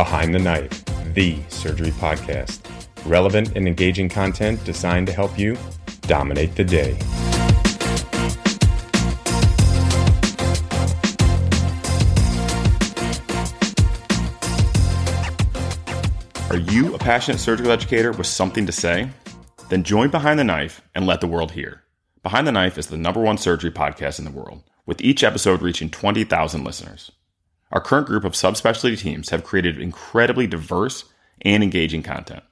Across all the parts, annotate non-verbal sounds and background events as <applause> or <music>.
Behind the Knife, the surgery podcast. Relevant and engaging content designed to help you dominate the day. Are you a passionate surgical educator with something to say? Then join Behind the Knife and let the world hear. Behind the Knife is the number one surgery podcast in the world, with each episode reaching 20,000 listeners. Our current group of subspecialty teams have created incredibly diverse and engaging content.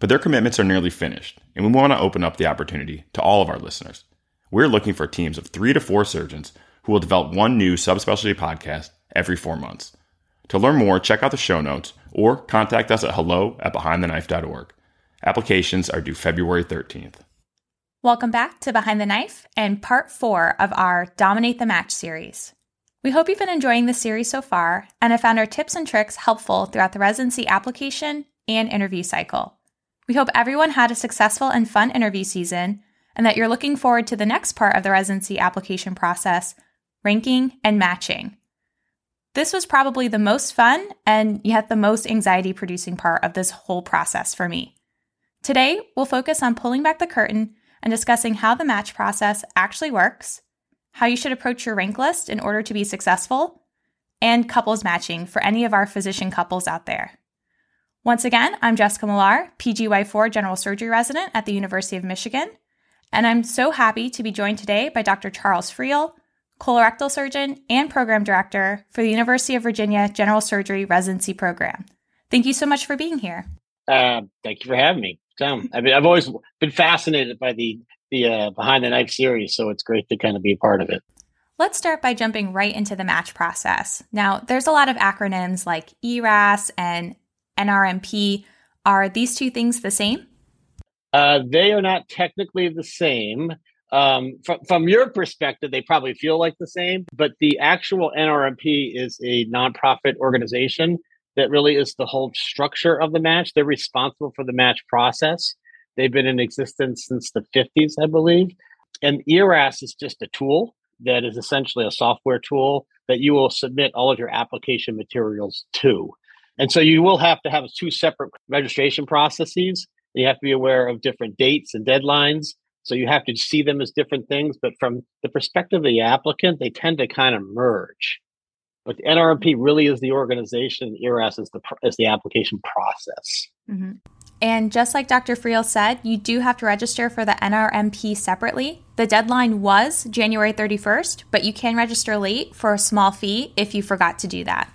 But their commitments are nearly finished, and we want to open up the opportunity to all of our listeners. We're looking for teams of three to four surgeons who will develop one new subspecialty podcast every four months. To learn more, check out the show notes or contact us at hello at behindtheknife.org. Applications are due February 13th. Welcome back to Behind the Knife and part four of our Dominate the Match series. We hope you've been enjoying the series so far and have found our tips and tricks helpful throughout the residency application and interview cycle. We hope everyone had a successful and fun interview season and that you're looking forward to the next part of the residency application process ranking and matching. This was probably the most fun and yet the most anxiety producing part of this whole process for me. Today, we'll focus on pulling back the curtain and discussing how the match process actually works, how you should approach your rank list in order to be successful, and couples matching for any of our physician couples out there. Once again, I'm Jessica Millar, PGY4 General Surgery Resident at the University of Michigan, and I'm so happy to be joined today by Dr. Charles Friel, colorectal surgeon and program director for the University of Virginia General Surgery Residency Program. Thank you so much for being here. Uh, thank you for having me. Tom, I I've always been fascinated by the the uh, Behind the Knife series, so it's great to kind of be a part of it. Let's start by jumping right into the match process. Now, there's a lot of acronyms like ERAS and NRMP. Are these two things the same? Uh, they are not technically the same. Um, from, from your perspective, they probably feel like the same, but the actual NRMP is a nonprofit organization that really is the whole structure of the match. They're responsible for the match process. They've been in existence since the 50s, I believe. And ERAS is just a tool that is essentially a software tool that you will submit all of your application materials to. And so you will have to have two separate registration processes. You have to be aware of different dates and deadlines. So you have to see them as different things. But from the perspective of the applicant, they tend to kind of merge. But the NRMP really is the organization, ERAS is the is the application process. Mm-hmm. And just like Dr. Friel said, you do have to register for the NRMP separately. The deadline was January 31st, but you can register late for a small fee if you forgot to do that.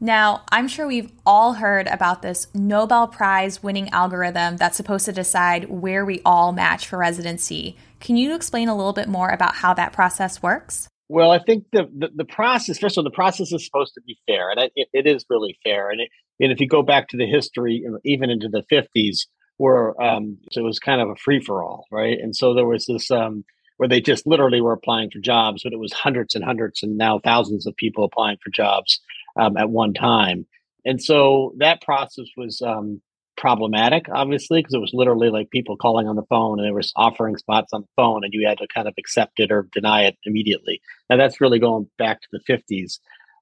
Now, I'm sure we've all heard about this Nobel Prize winning algorithm that's supposed to decide where we all match for residency. Can you explain a little bit more about how that process works? Well, I think the, the, the, process, first of all, the process is supposed to be fair, and it, it is really fair. And, it, and if you go back to the history, even into the 50s, where um, so it was kind of a free for all, right? And so there was this um, where they just literally were applying for jobs, but it was hundreds and hundreds and now thousands of people applying for jobs um, at one time. And so that process was um, problematic, obviously, because it was literally like people calling on the phone and they were offering spots on the phone and you had to kind of accept it or deny it immediately. Now that's really going back to the 50s.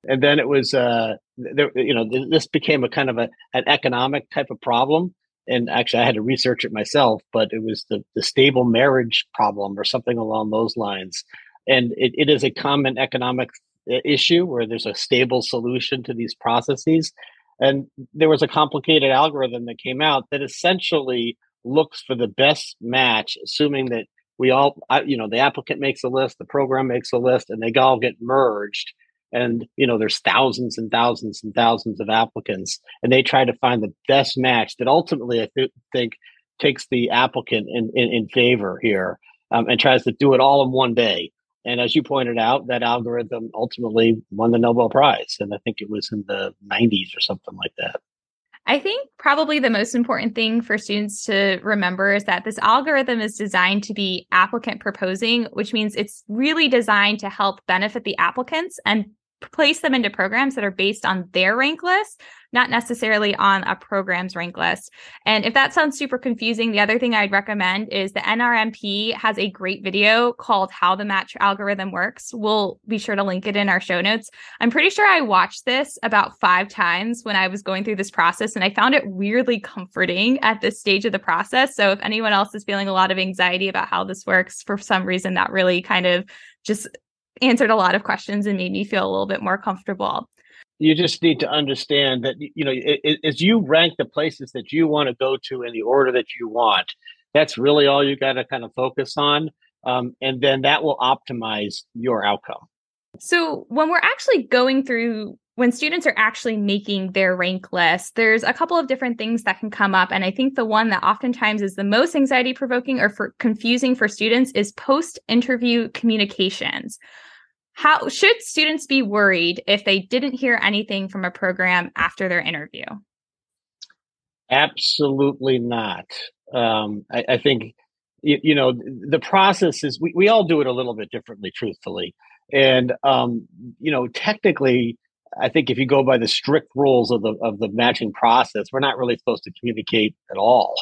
And then it was, uh, there, you know, this became a kind of a, an economic type of problem. And actually, I had to research it myself, but it was the, the stable marriage problem or something along those lines. And it, it is a common economic uh, issue where there's a stable solution to these processes and there was a complicated algorithm that came out that essentially looks for the best match, assuming that we all, you know, the applicant makes a list, the program makes a list, and they all get merged. And, you know, there's thousands and thousands and thousands of applicants, and they try to find the best match that ultimately I th- think takes the applicant in, in, in favor here um, and tries to do it all in one day. And as you pointed out, that algorithm ultimately won the Nobel Prize. And I think it was in the 90s or something like that. I think probably the most important thing for students to remember is that this algorithm is designed to be applicant proposing, which means it's really designed to help benefit the applicants and place them into programs that are based on their rank list, not necessarily on a program's rank list. And if that sounds super confusing, the other thing I'd recommend is the NRMP has a great video called How the Match Algorithm Works. We'll be sure to link it in our show notes. I'm pretty sure I watched this about five times when I was going through this process, and I found it weirdly comforting at this stage of the process. So if anyone else is feeling a lot of anxiety about how this works, for some reason, that really kind of just answered a lot of questions and made me feel a little bit more comfortable. You just need to understand that you know as you rank the places that you want to go to in the order that you want. That's really all you got to kind of focus on, um, and then that will optimize your outcome. So when we're actually going through when students are actually making their rank list, there's a couple of different things that can come up. And I think the one that oftentimes is the most anxiety provoking or for confusing for students is post interview communications. How should students be worried if they didn't hear anything from a program after their interview? Absolutely not. Um, I, I, think you, you, know the process is we, we all do it a little bit differently, truthfully, and um, you know technically I think if you go by the strict rules of the of the matching process, we're not really supposed to communicate at all.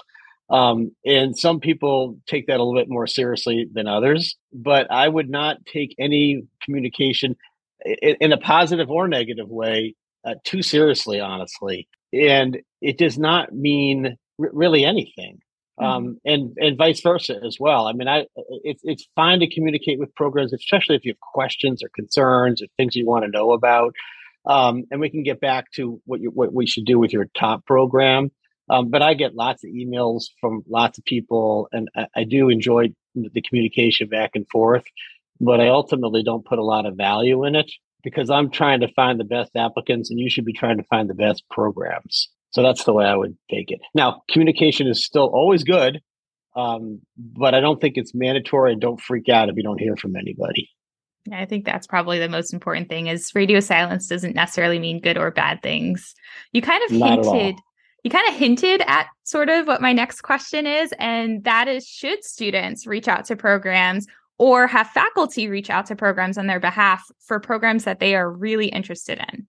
Um, and some people take that a little bit more seriously than others. But I would not take any communication in, in a positive or negative way uh, too seriously, honestly. And it does not mean r- really anything. Mm-hmm. Um, and and vice versa as well. I mean, I it's it's fine to communicate with programs, especially if you have questions or concerns or things you want to know about. Um, and we can get back to what you, what we should do with your top program. Um, but I get lots of emails from lots of people, and I, I, do enjoy the communication back and forth. But I ultimately don't put a lot of value in it because I'm trying to find the best applicants, and you should be trying to find the best programs. So that's the way I would take it. Now, communication is still always good, um, but I don't think it's mandatory. And don't freak out if you don't hear from anybody. I think that's probably the most important thing is radio silence doesn't necessarily mean good or bad things. You kind of Not hinted you kind of hinted at sort of what my next question is and that is should students reach out to programs or have faculty reach out to programs on their behalf for programs that they are really interested in?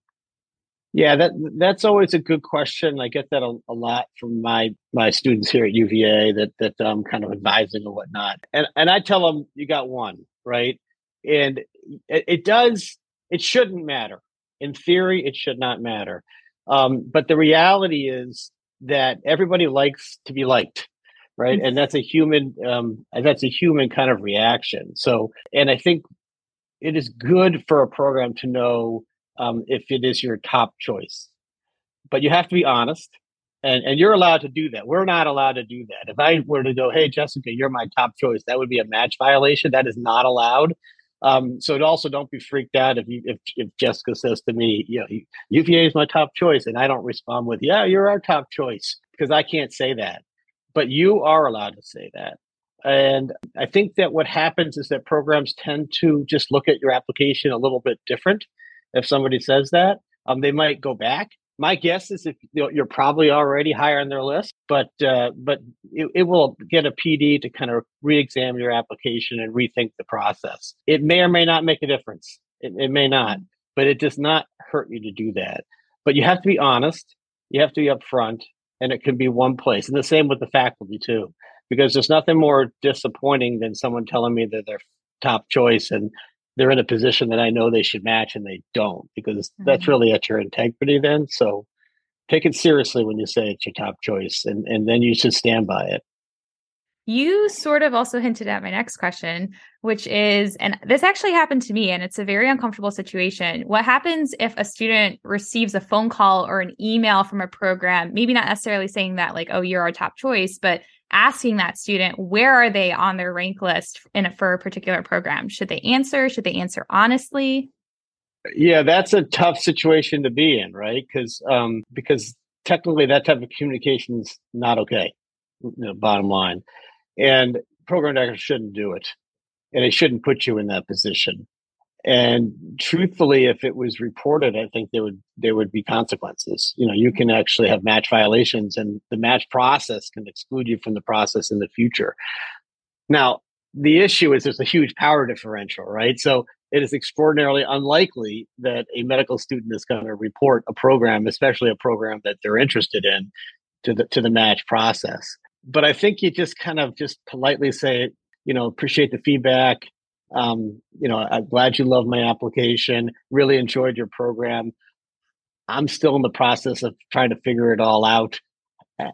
Yeah, that that's always a good question. I get that a, a, lot from my my students here at UVA that that I'm kind of advising and whatnot. And and I tell them you got one, right? and it, it does it shouldn't matter in theory it should not matter um, but the reality is that everybody likes to be liked right? Mm-hmm. and that's a human um, that's a human kind of reaction. So and i think it is good for a program to know um, if it is your top choice. But you have to be honest and and you're allowed to do that. We're not allowed to do that. If i were to go hey jessica you're my top choice that would be a match violation. That is not allowed um, so also don't be freaked out if you if, if Jessica says to me, you know, UVA is my top choice, and I don't respond with, yeah, you're our top choice because I can't say that, but you are allowed to say that. And I think that what happens is that programs tend to just look at your application a little bit different. If somebody says that, um, they might go back my guess is if you're probably already higher on their list, but uh, but it, it, will get a PD to kind of re-examine your application and rethink the process. It may or may not make a difference. It, it may not, but it does not hurt you to do that. But you have to be honest. You have to be upfront, and it can be one place. And the same with the faculty too, because there's nothing more disappointing than someone telling me that they're top choice and they're in a position that I know they should match and they don't because mm-hmm. that's really at your integrity then. So take it seriously when you say it's your top choice and, and then you should stand by it. You sort of also hinted at my next question, which is, and this actually happened to me, and it's a very uncomfortable situation. What happens if a student receives a phone call or an email from a program, maybe not necessarily saying that, like, oh, you're our top choice, but asking that student where are they on their rank list in a, for a particular program? Should they answer? Should they answer honestly? Yeah that's a tough situation to be in right? Because um because technically that type of communication is not okay you know, bottom line. And program directors shouldn't do it and it shouldn't put you in that position and truthfully, if it was reported, I think there would there would be consequences. You know, you can actually have match violations, and the match process can exclude you from the process in the future. Now, the issue is there's a huge power differential, right? So it is extraordinarily unlikely that a medical student is going to report a program, especially a program that they're interested in, to the to the match process. But I think you just kind of just politely say, you know, appreciate the feedback. Um, you know, I'm glad you love my application. Really enjoyed your program. I'm still in the process of trying to figure it all out.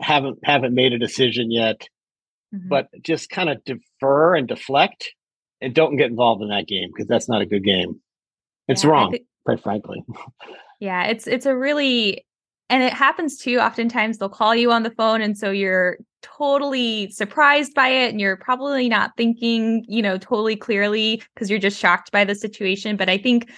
haven't haven't made a decision yet, mm-hmm. but just kind of defer and deflect, and don't get involved in that game because that's not a good game. It's yeah, wrong, th- quite frankly. Yeah, it's it's a really and it happens too oftentimes they'll call you on the phone and so you're totally surprised by it and you're probably not thinking you know totally clearly because you're just shocked by the situation but i think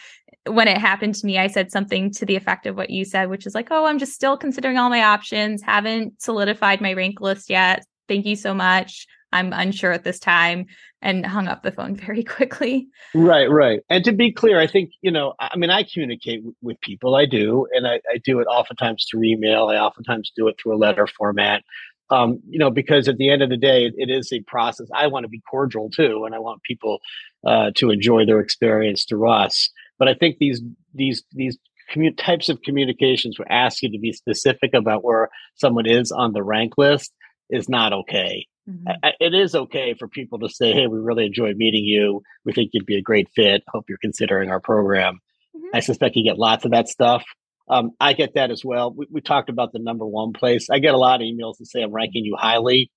when it happened to me i said something to the effect of what you said which is like oh i'm just still considering all my options haven't solidified my rank list yet thank you so much i'm unsure at this time and hung up the phone <laughs> very quickly. Right, right. And to be clear, I think, you know, I mean, I communicate w- with people, I do, and I, I, do it oftentimes through email, I oftentimes do it through a letter format. Um, you know, because at the end of the day, it, it is a process. I want to be cordial too, and I want people uh, to enjoy their experience through us. But I think these these these commu- types of communications will ask you to be specific about where someone is on the rank list is not okay. Mm-hmm. it is okay for people to say, "Hey, we really enjoyed meeting you. We think you'd be a great fit. Hope you're considering our program." Mm-hmm. I suspect you get lots of that stuff. Um, I get that as well. We, we, talked about the number one place. I get a lot of emails that say I'm ranking you highly.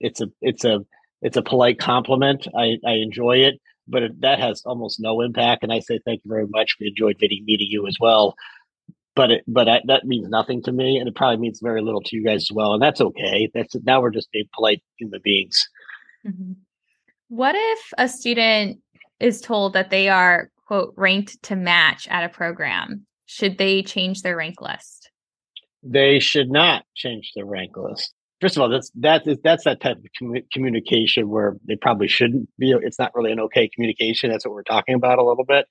It's a it's a it's a polite compliment. I, I enjoy it, but it, that has almost no impact. And I say thank you very much. We enjoyed meeting meeting you as well but it but I, that means nothing to me and it probably means very little to you guys as well and that's okay that's now we're just being polite human beings mm-hmm. what if a student is told that they are quote ranked to match at a program should they change their rank list? They should not change their rank list. First of all that's that is that's that type of com- communication where they probably shouldn't be it's not really an okay communication that's what we're talking about a little bit.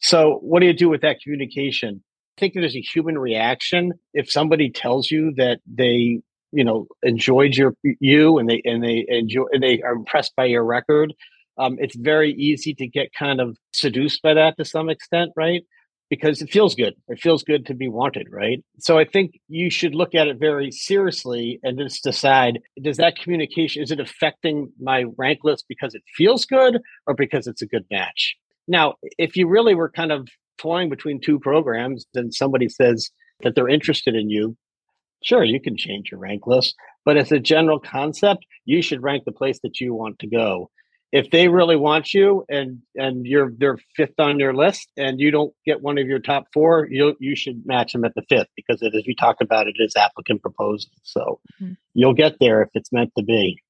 So what do you do with that communication? I think there's a human reaction. If somebody tells you that they you know enjoyed your you and they and they enjoy and they are impressed by your record um, it's very easy to get kind of seduced by that to some extent right because it feels good it feels good to be wanted right so i think you should look at it very seriously and just decide does that communication is it affecting my rank list because it feels good or because it's a good match now if you really were kind of toying between two programs and somebody says that they're interested in you, sure, you can change your rank list. But as a general concept, you should rank the place that you want to go. If they really want you and and you're they're fifth on your list and you don't get one of your top four, you you should match them at the fifth because it, as we talked about, it is applicant proposal. So mm-hmm. you'll get there if it's meant to be.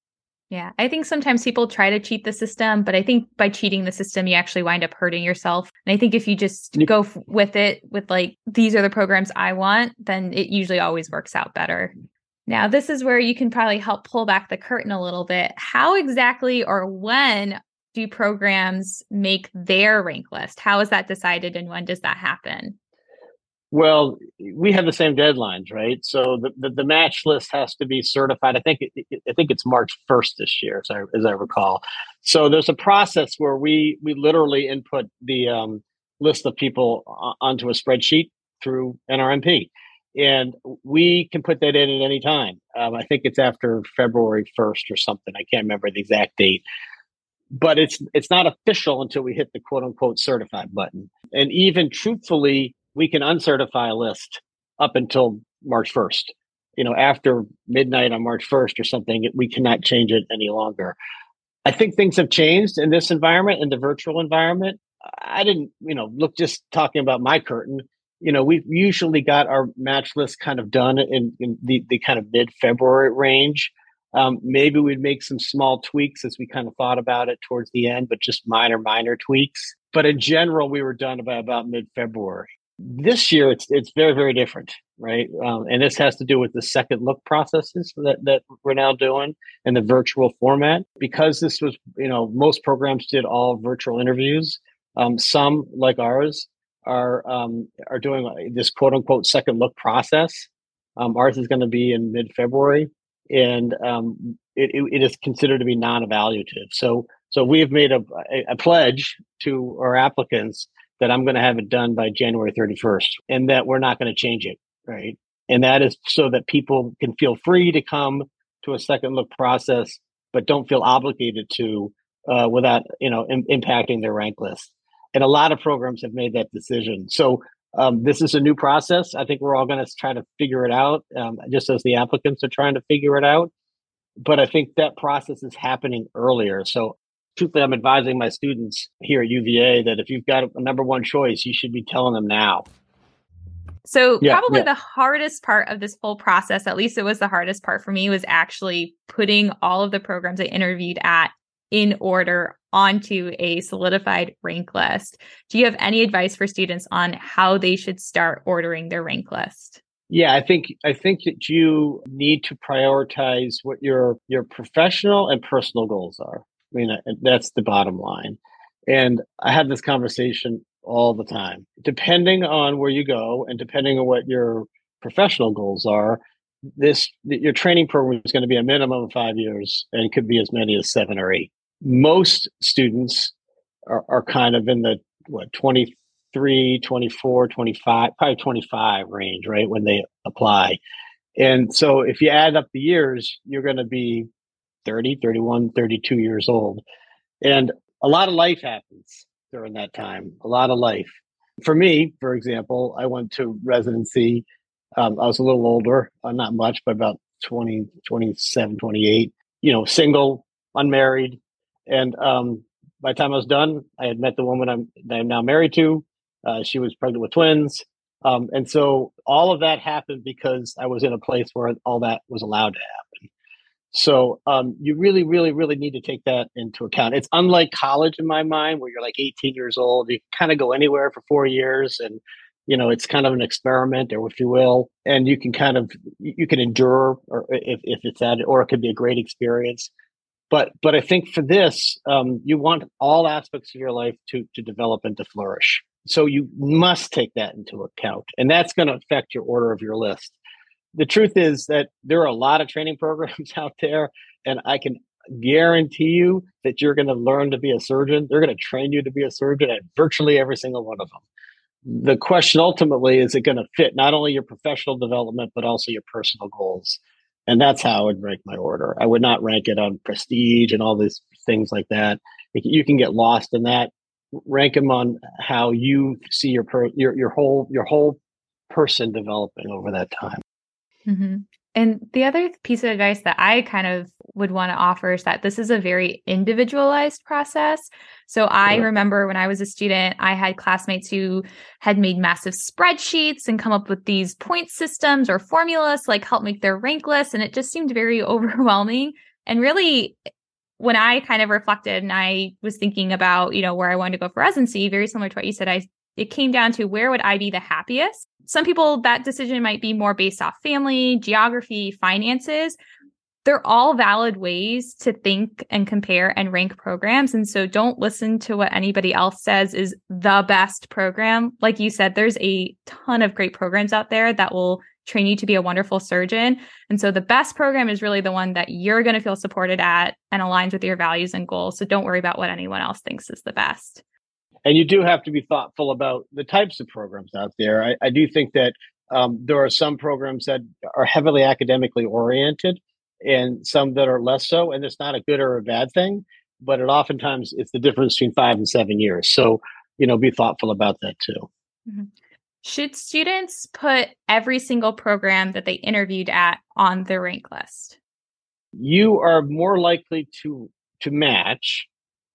Yeah, I think sometimes people try to cheat the system, but I think by cheating the system, you actually wind up hurting yourself. And I think if you just go f- with it with like, these are the programs I want, then it usually always works out better. Now, this is where you can probably help pull back the curtain a little bit. How exactly or when do programs make their rank list? How is that decided and when does that happen? Well, we have the same deadlines, right? So the, the, the match list has to be certified. I think I think it's March first this year, as I, as I recall. So there's a process where we we literally input the um, list of people onto a spreadsheet through NRMP, and we can put that in at any time. Um, I think it's after February first or something. I can't remember the exact date but it's it's not official until we hit the quote unquote certified button. And even truthfully, we can uncertify a list up until March 1st. You know, after midnight on March 1st or something, we cannot change it any longer. I think things have changed in this environment, in the virtual environment. I didn't, you know, look just talking about my curtain. You know, we've usually got our match list kind of done in, in the, the kind of mid February range. Um, maybe we'd make some small tweaks as we kind of thought about it towards the end, but just minor, minor tweaks. But in general, we were done by about mid February. This year, it's it's very very different, right? Um, and this has to do with the second look processes that that we're now doing in the virtual format because this was you know most programs did all virtual interviews. Um, some like ours are um, are doing this quote unquote second look process. Um, ours is going to be in mid February, and um, it, it is considered to be non evaluative. So So we have made a, a, a pledge to our applicants that I'm going to have it done by January 31st and that we're not going to change it. Right. And that is so that people can feel free to come to a second look process, but don't feel obligated to uh, without, you know, Im- impacting their rank list. And a lot of programs have made that decision. So um, this is a new process. I think we're all going to try to figure it out, um, just as the applicants are trying to figure it out. But I think that process is happening earlier. So truthfully, I'm advising my students here at UVA that if you've got a number one choice, you should be telling them now. So yeah, probably yeah. the hardest part of this whole process, at least it was the hardest part for me, was actually putting all of the programs I interviewed at in order onto a solidified rank list. Do you have any advice for students on how they should start ordering their rank list? Yeah, I think I think that you need to prioritize what your your professional and personal goals are. I mean, uh, that's the bottom line. And I have this conversation all the time. Depending on where you go and depending on what your professional goals are, this your training program is going to be a minimum of five years and could be as many as seven or eight. Most students are, are kind of in the what 23, 24, 25, probably 25 range, right? When they apply. And so if you add up the years, you're going to be 30, 31, 32 years old. And a lot of life happens during that time, a lot of life. For me, for example, I went to residency. Um, I was a little older, uh, not much, but about 20, 27, 28, you know, single, unmarried. And um, by the time I was done, I had met the woman I'm, I'm now married to. Uh, she was pregnant with twins. Um, and so all of that happened because I was in a place where all that was allowed to happen. So um, you really, really, really need to take that into account. It's unlike college in my mind, where you're like 18 years old. You kind of go anywhere for four years, and you know it's kind of an experiment, or if you will, and you can kind of you can endure, or if if it's that, or it could be a great experience. But but I think for this, um, you want all aspects of your life to to develop and to flourish. So you must take that into account, and that's going to affect your order of your list the truth is that there are a lot of training <laughs> programs out there, and I can guarantee you that you're going to learn to be a surgeon. They're going to train you to be a surgeon at virtually every single one of them. The question ultimately is it going to fit not only your professional development, but also your personal goals? And that's how I would rank my order. I would not rank it on prestige and all these things like that. You can get lost in that. Rank them on how you see your per, your your whole your whole person developing over that time. Mm-hmm. And the other piece of advice that I kind of would want to offer is that this is a very individualized process. So I remember when I was a student, I had classmates who had made massive spreadsheets and come up with these point systems or formulas to like help make their rank list. And it just seemed very <laughs> overwhelming. And really, when I kind of reflected and I was thinking about, you know, where I wanted to go for residency, very similar to what you said, I it came down to where would I be the happiest? Some people, that decision might be more based off family, geography, finances. They're all valid ways to think and compare and rank programs. And so don't listen to what anybody else says is the best program. Like you said, there's a ton of great programs out there that will train you to be a wonderful surgeon. And so the best program is really the one that you're going to feel supported at and aligns with your values and goals. So don't worry about what anyone else thinks is the best and you do have to be thoughtful about the types of programs out there. I, I do think that um, there are some programs that are heavily academically oriented, and some that are less so. And it's not a good or a bad thing, but it oftentimes it's the difference between five and seven years. So you know, be thoughtful about that too. Mm-hmm. Should students put every single program that they interviewed at on the rank list? You are more likely to to match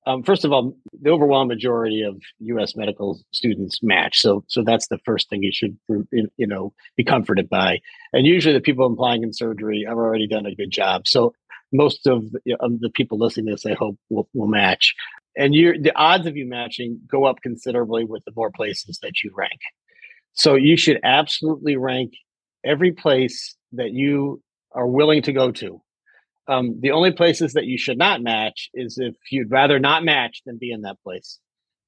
um, first of all, the overwhelming majority of U.S. medical students match, so so that's the first thing you should you know be comforted by. And usually, the people applying in surgery have already done a good job. So most of the, of the people listening to this, I hope, will, will match. And you the odds of you matching go up considerably with the more places that you rank. So you should absolutely rank every place that you are willing to go to um, the only places that you should not match is if you'd rather not match than be in that place,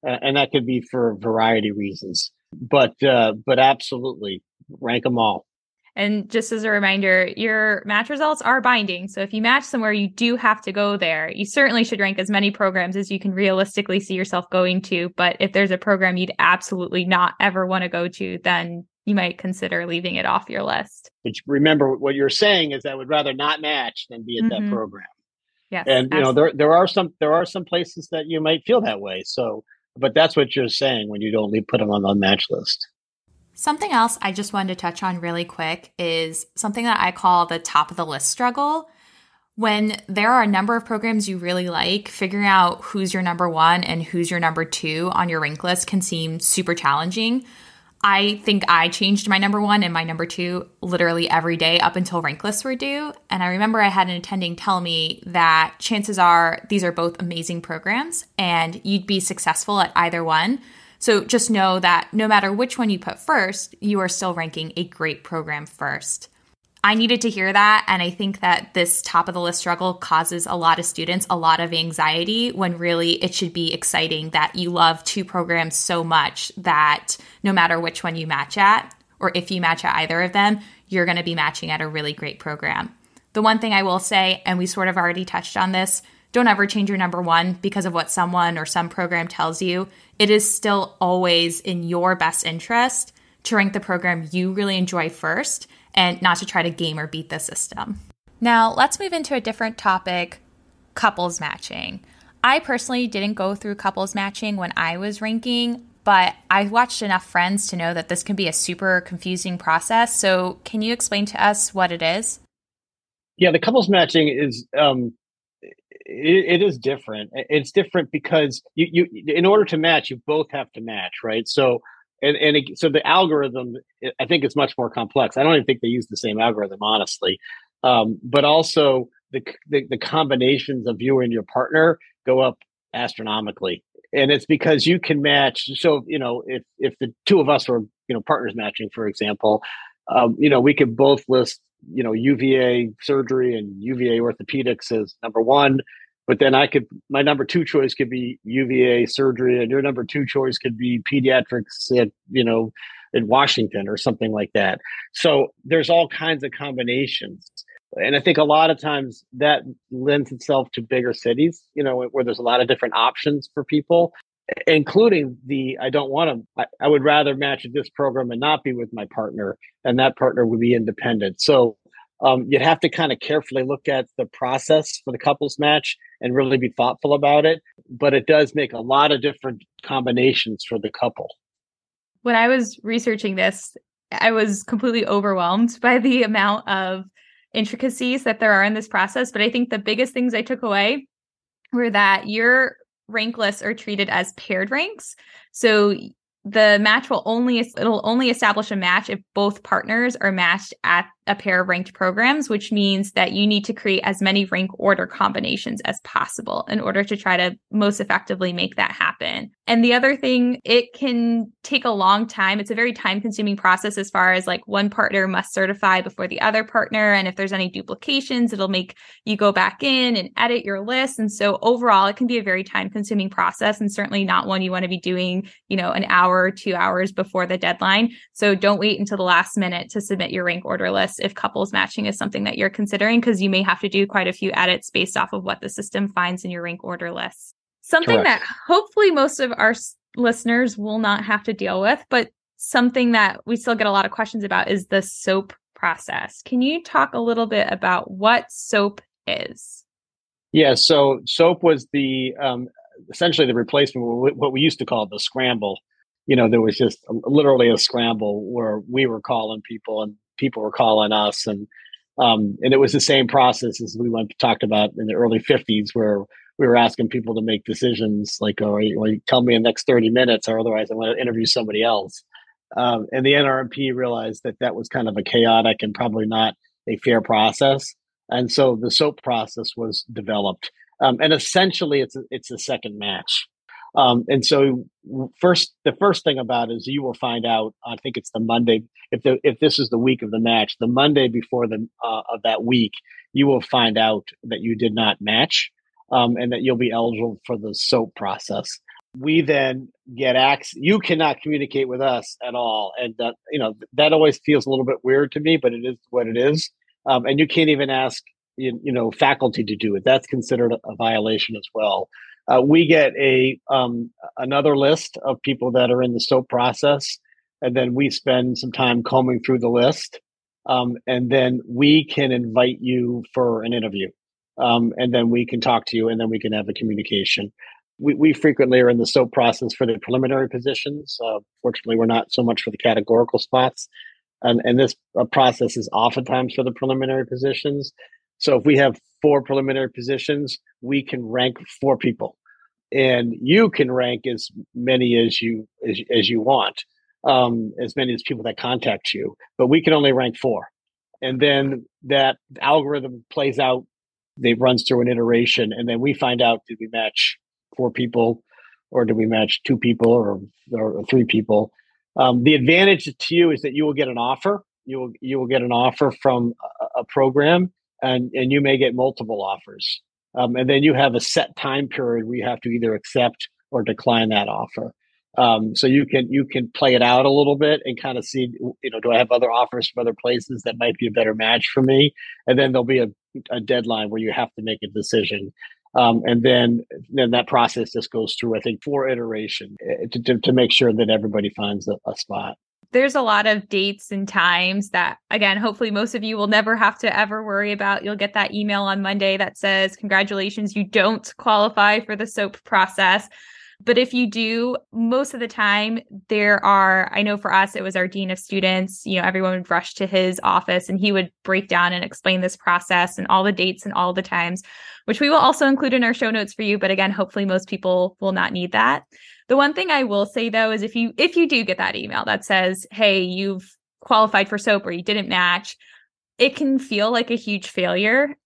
uh, and that could be for a variety of reasons. But uh, but absolutely rank them all. And just as a reminder, your match results are binding. So if you match somewhere, you do have to go there. You certainly should rank as many programs as you can realistically see yourself going to. But if there's a program you'd absolutely not ever want to go to, then you might consider leaving it off your list. But remember, what you're saying is I would rather not match than be in mm-hmm. that program. Yes, and you know there there are some there are some places that you might feel that way. So, but that's what you're saying when you don't leave, put them on the match list. Something else I just wanted to touch on really quick is something that I call the top of the list struggle. When there are a number of programs you really like, figuring out who's your number one and who's your number two on your rank list can seem super challenging. I think I changed my number one and my number two literally every day up until rank lists were due. And I remember I had an attending tell me that chances are these are both amazing programs and you'd be successful at either one. So just know that no matter which one you put first, you are still ranking a great program first. I needed to hear that. And I think that this top of the list struggle causes a lot of students a lot of anxiety when really it should be exciting that you love two programs so much that no matter which one you match at, or if you match at either of them, you're going to be matching at a really great program. The one thing I will say, and we sort of already touched on this, don't ever change your number one because of what someone or some program tells you. It is still always in your best interest to rank the program you really enjoy first and not to try to game or beat the system. Now, let's move into a different topic couples matching. I personally didn't go through couples matching when I was ranking, but I watched enough friends to know that this can be a super confusing process. So, can you explain to us what it is? Yeah, the couples matching is um, it, it is different. It's different because you, you in order to match, you both have to match, right? So and and it, so the algorithm i think is much more complex. I don't even think they use the same algorithm honestly. Um, but also the, the, the combinations of you and your partner go up astronomically. And it's because you can match so you know if if the two of us were you know partners matching for example um, you know we could both list you know uva surgery and uva orthopedics as number one but then I could my number two choice could be UVA surgery, and your number two choice could be pediatrics at you know in Washington or something like that. So there's all kinds of combinations. And I think a lot of times that lends itself to bigger cities, you know, where there's a lot of different options for people, including the I don't want to, I, I would rather match this program and not be with my partner, and that partner would be independent. So um, you'd have to kind of carefully look at the process for the couples match and really be thoughtful about it. But it does make a lot of different combinations for the couple. When I was researching this, I was completely overwhelmed <laughs> by the amount of intricacies that there are in this process. But I think the biggest things I took away were that your rank lists are treated as paired ranks. So the match will only it'll only establish a match if both partners are matched at a pair of ranked programs, which means that you need to create as many rank order combinations as possible in order to try to most effectively make that happen. And the other thing, it can take a long time. It's a very time consuming process as far as like one partner must certify before the other partner. And if there's any duplications, it'll make you go back in and edit your list. And so overall, it can be a very time consuming process and certainly not one you want to be doing, you know, an hour or two hours before the deadline. So don't wait until the last minute to submit your rank order list if couples matching is something that you're considering, because you may have to do quite a few edits based off of what the system finds in your rank order list. Something Correct. that hopefully most of our listeners will not have to deal with, but something that we still get a lot of questions about is the SOAP process. Can you talk a little bit about what SOAP is? Yeah, so SOAP was the um, essentially the replacement what we used to call the scramble. You know, there was just literally a scramble where we were calling people and people were calling us and um, and it was the same process as we went talked about in the early 50s where we were asking people to make decisions like oh well, tell me in the next 30 minutes or otherwise i want to interview somebody else. Um, and the nrmp realized that that was kind of a chaotic and probably not a fair process and so the soap process was developed. Um, and essentially it's a, it's a second match um, and so first, the first thing about is you will find out. I think it's the Monday. If the if this is the week of the match, the Monday before the uh, of that week, you will find out that you did not match, um, and that you'll be eligible for the soap process. we then get access. You cannot communicate with us at all, and that you know that always feels a little bit weird to me, but it is what it is. Um, and you can't even ask you, you, know faculty to do it. That's considered a violation as well. Uh, we get a um, another list of people that are in the SOAP process, and then we spend some time combing through the list, um, and then we can invite you for an interview, um, and then we can talk to you, and then we can have a communication we, we frequently are in the SOAP process for the preliminary positions. Uh, fortunately, we're not so much for the categorical spots. And, and this uh, process is oftentimes for the preliminary positions. So if we have four preliminary positions, we can rank four people. And you can rank as many as you as, as you want, um, as many as people that contact you. But we can only rank four. And then that algorithm plays out, They runs through an iteration, and then we find out did we match four people, or do we match two people or, or three people? Um, the advantage to you is that you will get an offer. You will you will get an offer from a, a program, and and you may get multiple offers. Um, and then you have a set time period where you have to either accept or decline that offer. Um, so you can you can play it out a little bit and kind of see you know do I have other offers from other places that might be a better match for me, and then there'll be a, a deadline where you have to make a decision. Um, and then then that process just goes through, I think, four iterations eh, to, to, to make sure that everybody finds a, a spot there's a lot of dates and times that again hopefully most of you will never have to ever worry about you'll get that email on monday that says congratulations you don't qualify for the soap process but if you do, most of the time, there are, I know for us, it was our dean of students, you know, everyone would rush to his office and he would break down and explain this process and all the dates and all the times, which we will also include in our show notes for you. But again, hopefully most people will not need that. The one thing I will say though is if you if you do get that email that says, "Hey, you've qualified for soap or you didn't match," it can feel like a huge failure.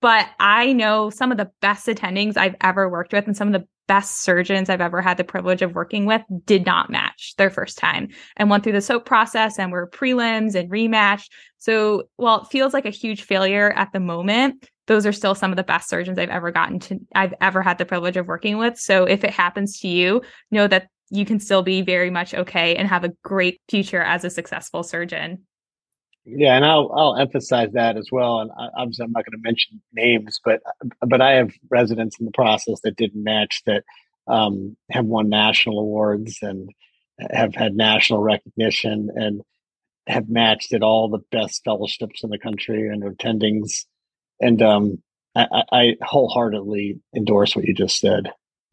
But I know some of the best attendings I've ever worked with and some of the best surgeons I've ever had the privilege of working with did not match their first time and went through the SOAP process and were prelims and rematched. So while it feels like a huge failure at the moment, those are still some of the best surgeons I've ever gotten to I've ever had the privilege of working with. So if it happens to you, know that you can still be very much okay and have a great future as a successful surgeon. Yeah, and I'll I'll emphasize that as well. And obviously, I'm not going to mention names, but but I have residents in the process that didn't match that um, have won national awards and have had national recognition and have matched at all the best fellowships in the country and attendings. And um, I, I wholeheartedly endorse what you just said.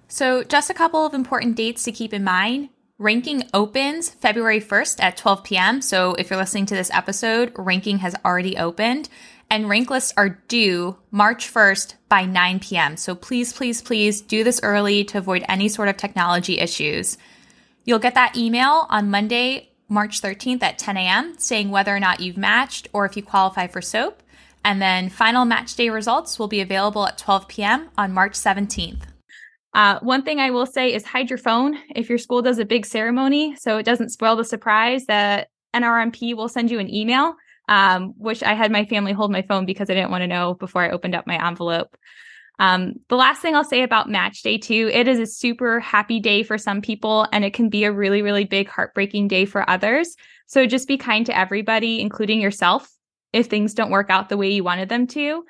So, just a couple of important dates to keep in mind. Ranking opens February 1st at 12 p.m. So if you're listening to this episode, ranking has already opened and rank lists are due March 1st by 9 p.m. So please, please, please do this early to avoid any sort of technology issues. You'll get that email on Monday, March 13th at 10 a.m. saying whether or not you've matched or if you qualify for SOAP. And then final match day results will be available at 12 p.m. on March 17th. Uh, one thing I will say is hide your phone if your school does a big ceremony so it doesn't spoil the surprise that NRMP will send you an email, um, which I had my family hold my phone because I didn't want to know before I opened up my envelope. Um, the last thing I'll say about match day two, it is a super happy day for some people, and it can be a really, really big heartbreaking day for others. So just be kind to everybody, including yourself, if things don't work out the way you wanted them to.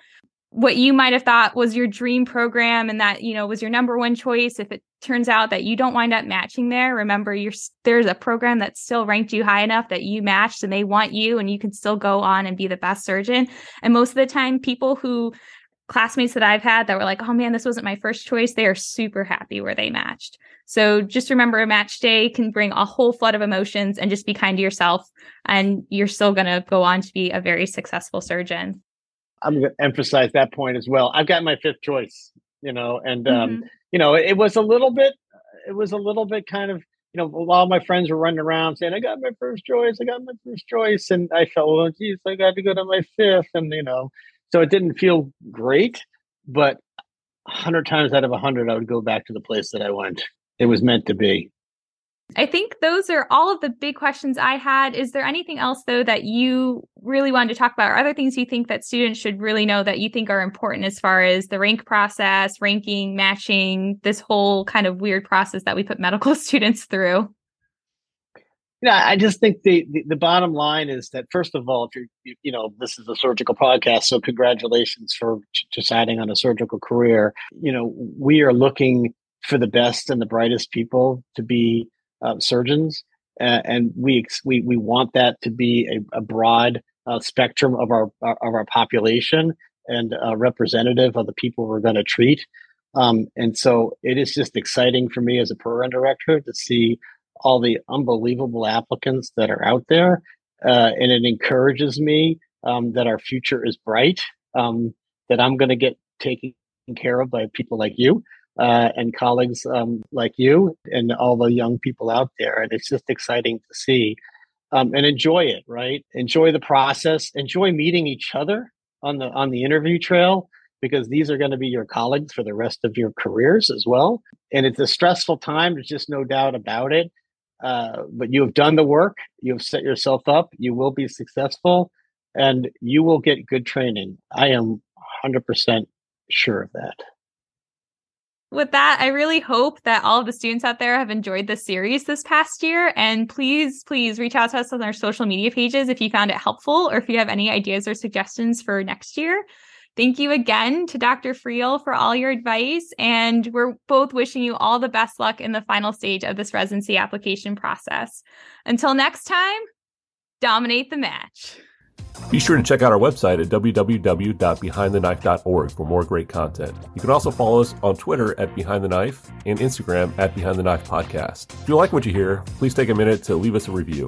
What you might have thought was your dream program and that you know was your number one choice if it turns out that you don't wind up matching there remember you're there's a program that still ranked you high enough that you matched and they want you and you can still go on and be the best surgeon. And most of the time people who classmates that I've had that were like, oh man, this wasn't my first choice, they are super happy where they matched. So just remember a match day can bring a whole flood of emotions and just be kind to yourself. And you're still going to go on to be a very successful surgeon. I'm going to emphasize that point as well. I've got my fifth choice, you know, and um, mm-hmm. you know, it, it, was a little bit, it was a little bit kind of, you know, a lot of my friends were running around saying, "I got my first choice, I got my first choice," and I felt, "Well, geez, I got to go to my fifth, and you know, so it didn't feel great, but hundred times out of a hundred, I would go back to the place that I went. It was meant to be. I think those are all of the big questions I had. Is there anything else, though, that you really wanted to talk about, or other things you think that students should really know that you think are important as far as the rank process, ranking, matching, this whole kind of weird process that we put medical <laughs> students through? I just think the, the, the bottom line is that first of all, if you're you know this is a surgical podcast, so congratulations for deciding on a surgical career. You know we are looking for the best and the brightest people to be uh, surgeons, uh, and we we we want that to be a, a broad uh, spectrum of our of our population and representative of the people we're going to treat. Um, and so it is just exciting for me as a program director to see all the unbelievable applicants that are out there, uh, and it encourages me um, that our future is bright. Um, that I'm going to get taken care of by people like you uh, and colleagues um, like you and all the young people out there. And it's just exciting to see um, and enjoy it, right? Enjoy the process, enjoy meeting each other on the on the interview trail because these are going to be your colleagues for the rest of your careers as well. And it's a stressful time, there's just no doubt about it. Uh, but you have done the work, you have set yourself up, you will be successful, and you will get good training. I am 100% sure of that with that, I really hope that all of the students out there have enjoyed this series this past year. And please, please reach out to us on our social media pages if you found it helpful or if you have any ideas or suggestions for next year. Thank you again to Dr. Friel for all your advice. And we're both wishing you all the best luck in the final stage of this residency application process. Until next time, dominate the match. Be sure to check out our website at www.behindtheknife.org for more great content. You can also follow us on Twitter at Behind the Knife and Instagram at Behind the Knife Podcast. If you like what you hear, please take a minute to leave us a review.